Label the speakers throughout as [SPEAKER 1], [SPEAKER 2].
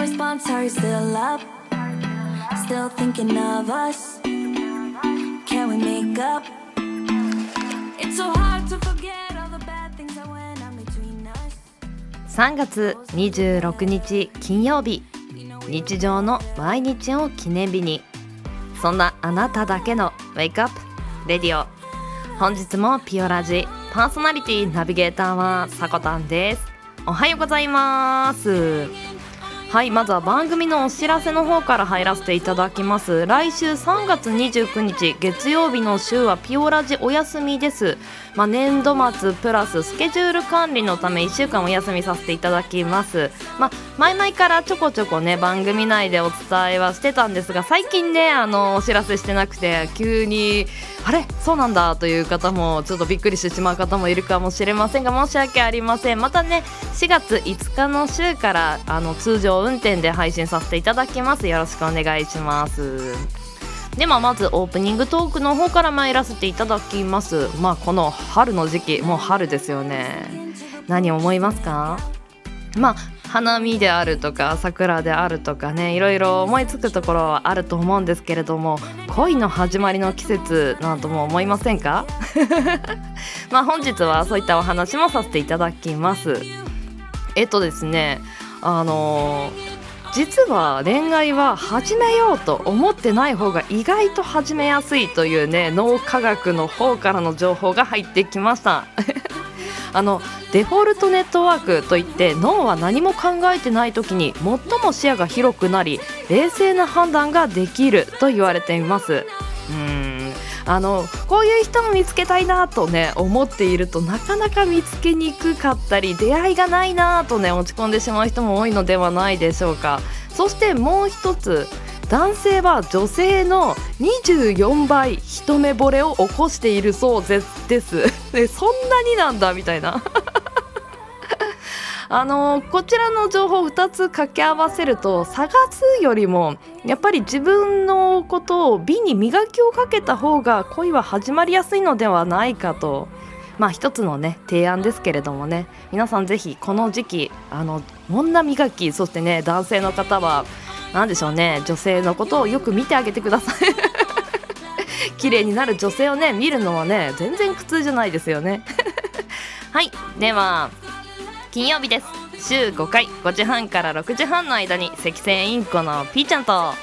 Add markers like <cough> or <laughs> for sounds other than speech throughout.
[SPEAKER 1] response, are you still up? Still thinking of us? Can we make up? It's so hard to forget all the bad things that went on between us.
[SPEAKER 2] 3月26日金曜日日常の毎日を記念日にそんなあなただけのウェイクアップレディオ本日もピオラジパーソナリティナビゲーターはさこたんですおはようございますはいまずは番組のお知らせの方から入らせていただきます。来週3月29日月曜日の週はピオラジお休みです。まあ、年度末プラススケジュール管理のため1週間お休みさせていただきます。まあ、前々からちょこちょこね番組内でお伝えはしてたんですが最近ねあのお知らせしてなくて急にあれそうなんだという方もちょっとびっくりしてしまう方もいるかもしれませんが申し訳ありません。またね4月5日の週からあの通常運転で配信させていただきます。よろしくお願いします。ではまずオープニングトークの方から参らせていただきます。まあこの春の時期もう春ですよね。何思いますか？まあ花見であるとか桜であるとかねいろいろ思いつくところはあると思うんですけれども恋の始まりの季節なんとも思いませんか？<laughs> まあ本日はそういったお話もさせていただきます。えっとですねあのー実は恋愛は始めようと思ってない方が意外と始めやすいというね脳科学の方からの情報が入ってきました。あのデフォルトネットワークといって脳は何も考えてない時に最も視野が広くなり冷静な判断ができると言われています。うん。あのこういう人も見つけたいなとね思っているとなかなか見つけにくかったり出会いがないなとね落ち込んでしまう人も多いのではないでしょうか。そしてもう一つ男性は女性の24倍一目惚れを起こしているそうです。<laughs> でそんなになんだみたいな。<laughs> あのこちらの情報2つ掛け合わせると探すよりもやっぱり自分のことを美に磨きをかけた方が恋は始まりやすいのではないかと。まあ一つのね提案ですけれどもね。皆さんぜひこの時期あの女磨きそしてね男性の方は何でしょうね。女性のことをよく見てあげてください。<laughs> 綺麗になる女性をね見るのはね全然苦痛じゃないですよね。<laughs> はい。では金曜日です。週5回。5時半から6時半の間に赤線インコのピーちゃんと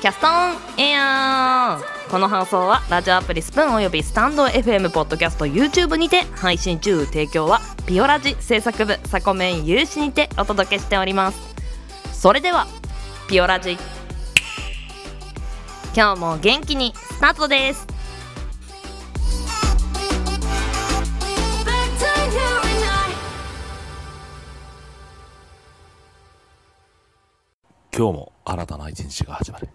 [SPEAKER 2] キャストオンエアー。この放送はラジオアプリスプーンおよびスタンド FM ポッドキャスト YouTube にて配信中。提供はピオラジ制作部サコメン有志にてお届けしております。それではピオラジ。今日も元気にスタートです。
[SPEAKER 3] 今日も新たな一日が始まる。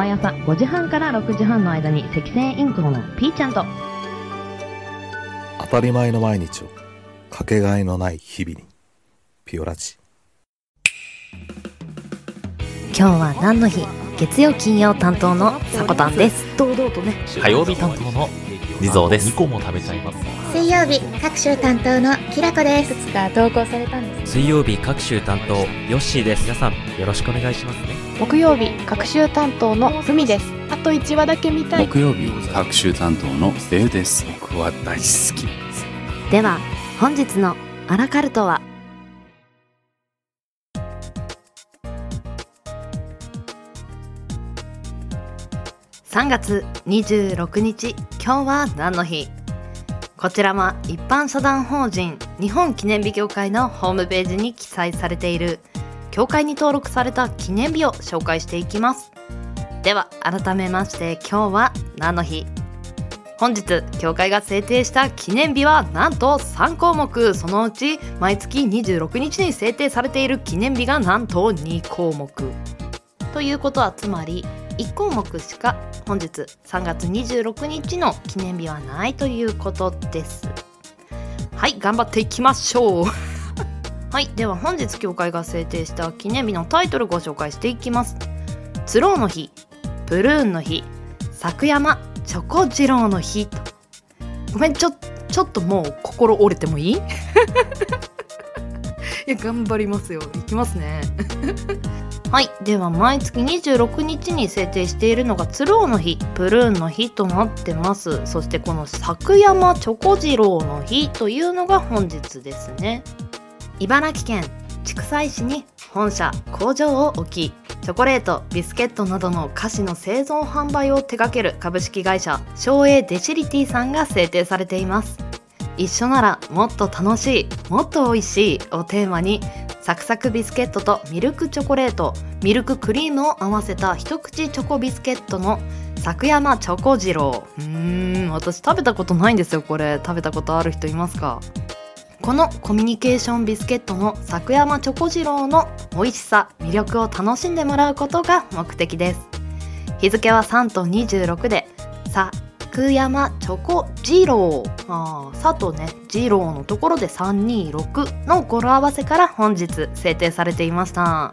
[SPEAKER 2] 毎朝5時半から6時半の間に赤線インコのピーちゃんと。
[SPEAKER 3] 当たり前の毎日をかけがえのない日々にピオラジ。
[SPEAKER 2] 今日は何の日？月曜金曜担当のさこたんです。堂々とね。
[SPEAKER 4] 火曜日担当のリゾーです。2個も食べちゃいます。
[SPEAKER 5] 水曜日各週担当のきらこです。
[SPEAKER 6] が投稿されたんです
[SPEAKER 4] 水曜日各週担当ヨッシーです。皆さんよろしくお願いしますね。
[SPEAKER 6] 木曜日各週担当のふみです。あと1話だけ見たい。
[SPEAKER 7] 木曜日各週担当のデウです。僕は大好き
[SPEAKER 2] では本日のアラカルトは3月26日今日は何の日？こちらは一般社団法人日本記念日協会のホームページに記載されている協会に登録された記念日を紹介していきます。では改めまして今日は何の日？本日協会が制定した記念日はなんと3項目。そのうち毎月26日に制定されている記念日がなんと2項目。ということはつまり1項目しか本日3月26日の記念日はないということです。はい頑張っていきましょう。<laughs> はいでは本日協会が制定した記念日のタイトルご紹介していきます。ツローの日ブルーンの日作山チョコ次郎の日ごめんちょちょっともう心折れてもいい？<laughs> 頑張りますよ。いきますね。<laughs> はい。では毎月26日に制定しているのが鶴尾の日プルーンの日となってます。そしてこの作山チョコ次郎の日というのが本日ですね。茨城県筑西市に本社工場を置きチョコレートビスケットなどの菓子の製造販売を手掛ける株式会社省営デシリティさんが制定されています。一緒ならもっと楽しいもっと美味しいをテーマにサクサクビスケットとミルクチョコレートミルククリームを合わせた一口チョコビスケットの作山チョコ次郎うーん私食べたことないんですよこれ。食べたことある人いますか？このコミュニケーションビスケットの作山チョコ次郎の美味しさ魅力を楽しんでもらうことが目的です。日付は3と26で。作山チョコ次郎。あー佐とね次郎のところで326の語呂合わせから本日制定されていました。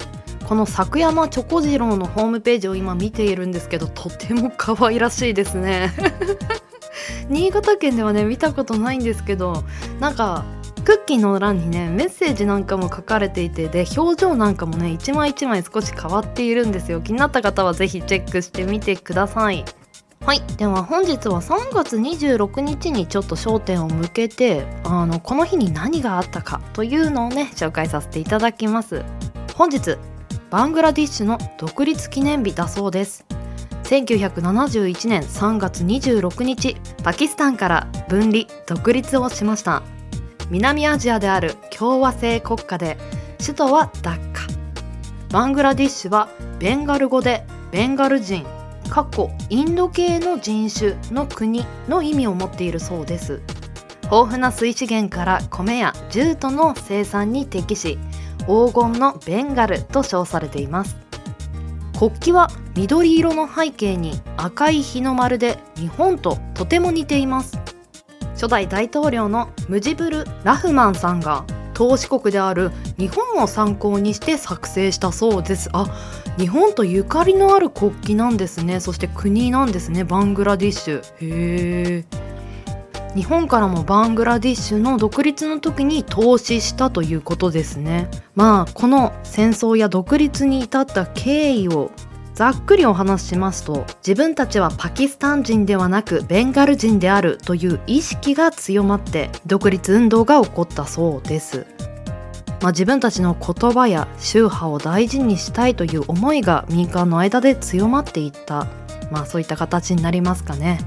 [SPEAKER 2] この作山チョコ次郎のホームページを今見ているんですけどとても可愛らしいですね。<laughs> 新潟県ではね見たことないんですけどなんかクッキーの欄にねメッセージなんかも書かれていてで表情なんかもね一枚一枚少し変わっているんですよ。気になった方はぜひチェックしてみてください。はい。では本日は3月26日にちょっと焦点を向けてあのこの日に何があったかというのをね紹介させていただきます。本日バングラディッシュの独立記念日だそうです。1971年3月26日パキスタンから分離独立をしました。南アジアである共和制国家で首都はダッカ。バングラディッシュはベンガル語でベンガル人。かっこインド系の人種の国の意味を持っているそうです。豊富な水資源から米やジュートの生産に適し黄金のベンガルと称されています。国旗は緑色の背景に赤い日の丸で日本ととても似ています。初代大統領のムジブル・ラフマンさんが投資国である日本を参考にして作成したそうです。あ日本とゆかりのある国旗なんですね。そして国なんですね。バングラディッシュ。へえ日本からもバングラディッシュの独立の時に投資したということですね。まあこの戦争や独立に至った経緯をざっくりお話ししますと自分たちはパキスタン人ではなくベンガル人であるという意識が強まって独立運動が起こったそうです、まあ、自分たちの言葉や宗派を大事にしたいという思いが民間の間で強まっていった。まあそういった形になりますかね。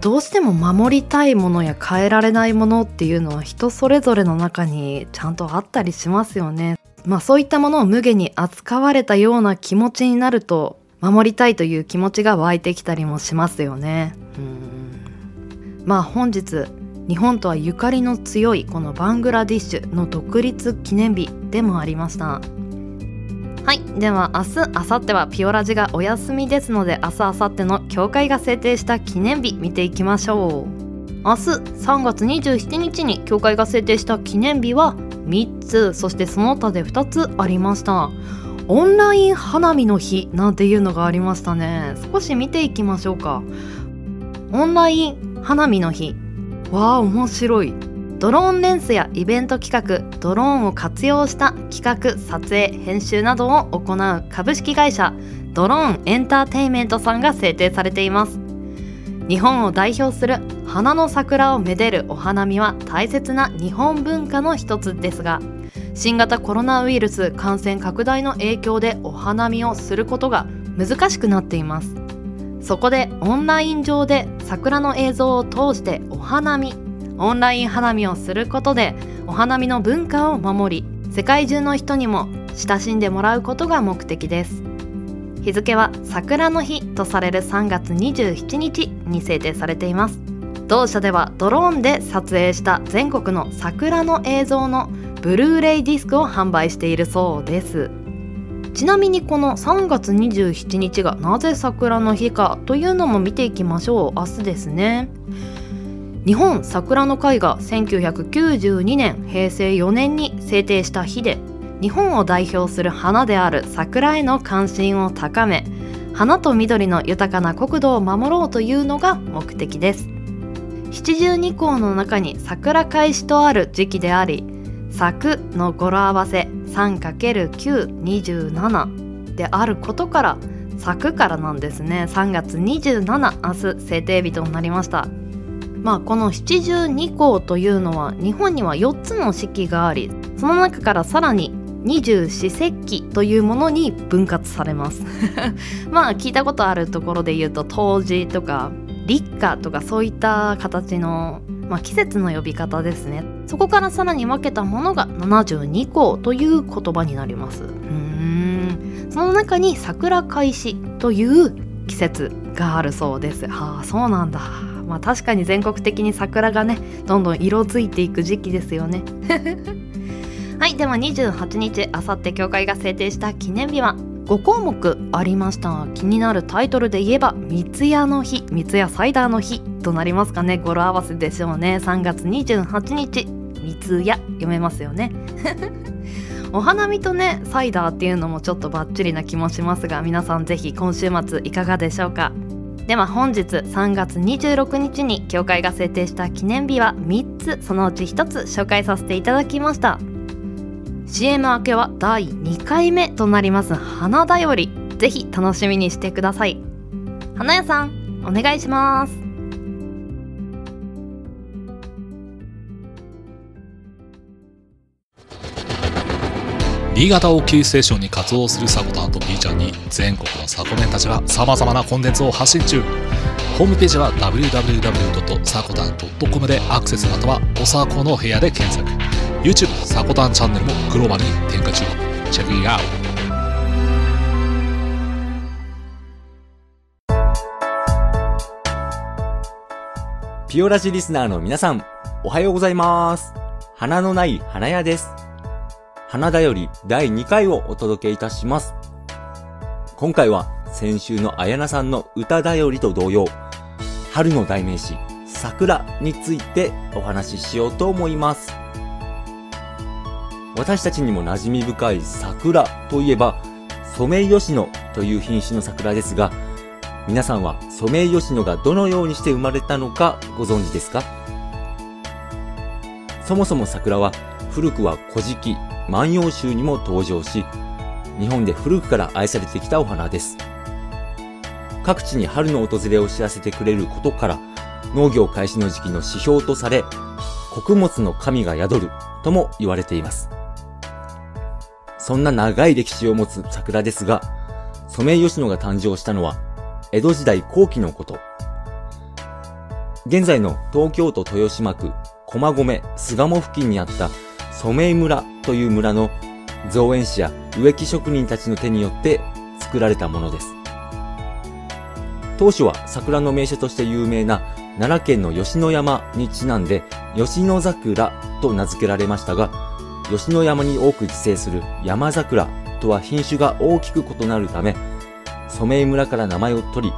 [SPEAKER 2] どうしても守りたいものや変えられないものっていうのは人それぞれの中にちゃんとあったりしますよね。まあそういったものを無下に扱われたような気持ちになると守りたいという気持ちが湧いてきたりもしますよね。うん。まあ本日日本とはゆかりの強いこのバングラディッシュの独立記念日でもありました。はい。では明日明後日はピオラジがお休みですので明日明後日の教会が制定した記念日見ていきましょう。明日3月27日に教会が制定した記念日は3つそしてその他で2つありました。オンライン花見の日なんていうのがありましたね。少し見ていきましょうか。オンライン花見の日。わあ面白い。ドローンレンスやイベント企画ドローンを活用した企画撮影編集などを行う株式会社ドローンエンターテインメントさんが制定されています。日本を代表する花の桜をめでるお花見は大切な日本文化の一つですが新型コロナウイルス感染拡大の影響でお花見をすることが難しくなっています。そこでオンライン上で桜の映像を通してお花見オンライン花見をすることでお花見の文化を守り世界中の人にも親しんでもらうことが目的です。日付は桜の日とされる3月27日に制定されています。同社ではドローンで撮影した全国の桜の映像のブルーレイディスクを販売しているそうです。ちなみにこの3月27日がなぜ桜の日かというのも見ていきましょう。明日ですね。日本桜の会が1992年平成4年に制定した日で日本を代表する花である桜への関心を高め花と緑の豊かな国土を守ろうというのが目的です。七十二項の中に桜開始とある時期であり咲くの語呂合わせ 3×927 であることから咲くからなんですね。3月27明日制定日となりました。まあこの七十二項というのは日本には4つの四季がありその中からさらに二十四節気というものに分割されます。<laughs> まあ聞いたことあるところで言うと冬至とか立夏とかそういった形の、まあ、季節の呼び方ですね。そこからさらに分けたものが72項という言葉になります。うん。その中に桜開始という季節があるそうです。はあそうなんだ。まあ確かに全国的に桜がねどんどん色づいていく時期ですよね。<laughs> はいでは28日あさって教会が制定した記念日は5項目ありました。気になるタイトルで言えば三ツ矢の日三ツ矢サイダーの日となりますかね。語呂合わせでしょうね。3月28日三ツ矢読めますよね。<laughs> お花見とねサイダーっていうのもちょっとバッチリな気もしますが皆さんぜひ今週末いかがでしょうか。では本日3月26日に教会が制定した記念日は3つそのうち1つ紹介させていただきました。CM 明けは第2回目となります花だよりぜひ楽しみにしてください花屋さんお願いします
[SPEAKER 3] 新潟をキーステーションに活動するサコタンと B ちゃんに全国のサコメンたちが様々なコンテンツを発信中ホームページは www.sakotan.com でアクセスまたはおさこの部屋で検索 YouTube サコタンチャンネルもグローバルに展開中チェックイアウト
[SPEAKER 8] ピオラジリスナーの皆さん、おはようございます。花のない花屋です。花だより第2回をお届けいたします。今回は先週のあやなさんの歌だよりと同様、春の代名詞、桜についてお話ししようと思います。私たちにも馴染み深い桜といえば、ソメイヨシノという品種の桜ですが、皆さんはソメイヨシノがどのようにして生まれたのかご存知ですか？そもそも桜は古くは古事記、万葉集にも登場し、日本で古くから愛されてきたお花です。各地に春の訪れを知らせてくれることから、農業開始の時期の指標とされ、穀物の神が宿るとも言われています。そんな長い歴史を持つ桜ですが、ソメイヨシノが誕生したのは江戸時代後期のこと。現在の東京都豊島区駒込巣鴨付近にあった染井村という村の造園師や植木職人たちの手によって作られたものです。当初は桜の名所として有名な奈良県の吉野山にちなんで吉野桜と名付けられましたが、吉野山に多く自生する山桜とは品種が大きく異なるため、染井村から名前を取り、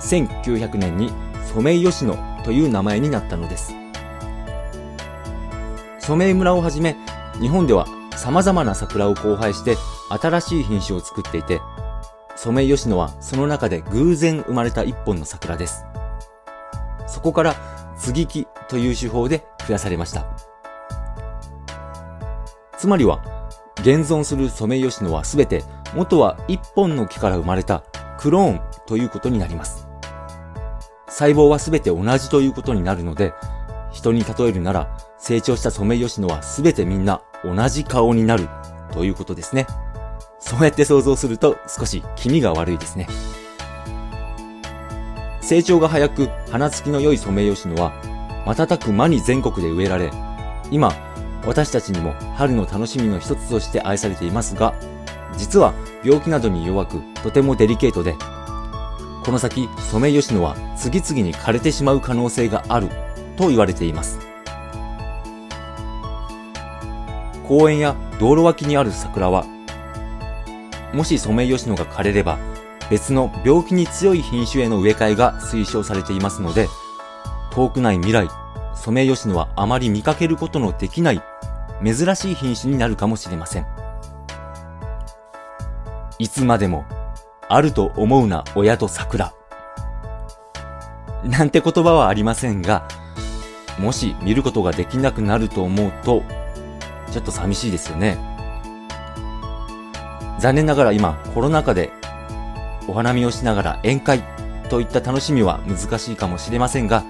[SPEAKER 8] 1900年に染井吉野という名前になったのです。染井村をはじめ、日本では様々な桜を交配して新しい品種を作っていて、染井吉野はその中で偶然生まれた一本の桜です。そこから接ぎ木という手法で増やされました。つまりは、現存する染井吉野はすべて元は一本の木から生まれたクローンということになります。細胞はすべて同じということになるので、人に例えるなら成長した染井吉野はすべてみんな同じ顔になるということですね。そうやって想像すると少し気味が悪いですね。成長が早く花付きの良い染井吉野は瞬く間に全国で植えられ、今私たちにも春の楽しみの一つとして愛されていますが、実は病気などに弱くとてもデリケートで、この先ソメイヨシノは次々に枯れてしまう可能性があると言われています。公園や道路脇にある桜は、もしソメイヨシノが枯れれば、別の病気に強い品種への植え替えが推奨されていますので、遠くない未来、ソメイヨシノはあまり見かけることのできない珍しい品種になるかもしれません。いつまでもあると思うな親と桜。なんて言葉はありませんが、もし見ることができなくなると思うと、ちょっと寂しいですよね。残念ながら今コロナ禍でお花見をしながら宴会といった楽しみは難しいかもしれませんが、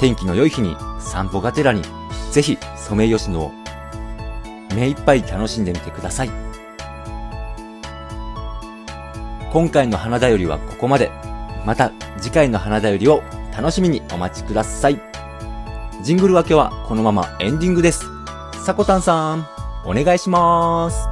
[SPEAKER 8] 天気の良い日に散歩がてらにぜひソメイヨシノを目いっぱい楽しんでみてください。今回の花だよりはここまで。また次回の花だよりを楽しみにお待ちください。ジングル分けはこのままエンディングです。さこたんさん、お願いします。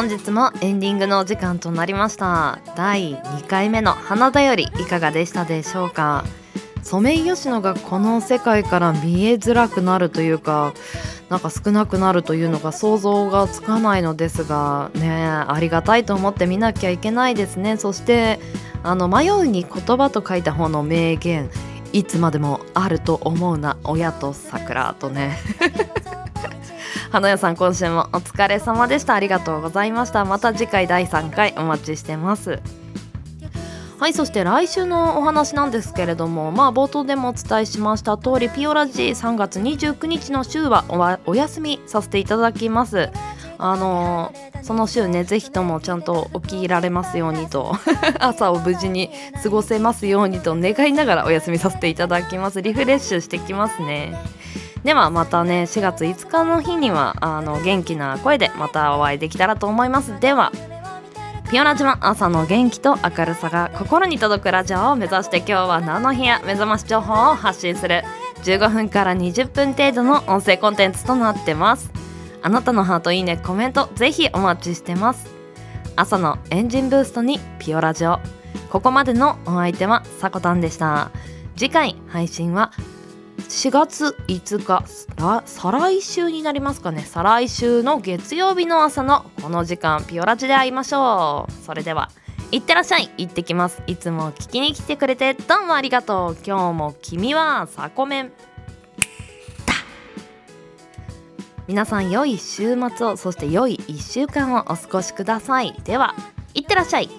[SPEAKER 2] 本日もエンディングのお時間となりました。第2回目の花だよりいかがでしたでしょうか？ソメイヨシノがこの世界から見えづらくなるというかなんか少なくなるというのが想像がつかないのですがねありがたいと思って見なきゃいけないですね。そしてあの迷うに言葉と書いた方の名言いつまでもあると思うな親と桜とね。花屋さん今週もお疲れ様でした。ありがとうございました。また次回第3回お待ちしてます。はいそして来週のお話なんですけれどもまあ冒頭でもお伝えしました通りピオラジー3月29日の週はお休みさせていただきます。あのーその週ねぜひともちゃんと起きられますようにと <laughs> 朝を無事に過ごせますようにと願いながらお休みさせていただきます。リフレッシュしてきますね。ではまたね4月5日の日にはあの元気な声でまたお会いできたらと思います。ではピオラジは朝の元気と明るさが心に届くラジオを目指して今日は何の日や目覚まし情報を発信する15分から20分程度の音声コンテンツとなってます。あなたのハートいいねコメントぜひお待ちしてます。朝のエンジンブーストにピオラジオここまでのお相手はさこたんでした。次回配信は4月5日再来週になりますかね。再来週の月曜日の朝のこの時間ピオラジで会いましょう。それではいってらっしゃい。行ってきます。いつも聞きに来てくれてどうもありがとう。今日も君はサコメン。だ皆さん良い週末をそして良い1週間をお過ごしください。ではいってらっしゃい。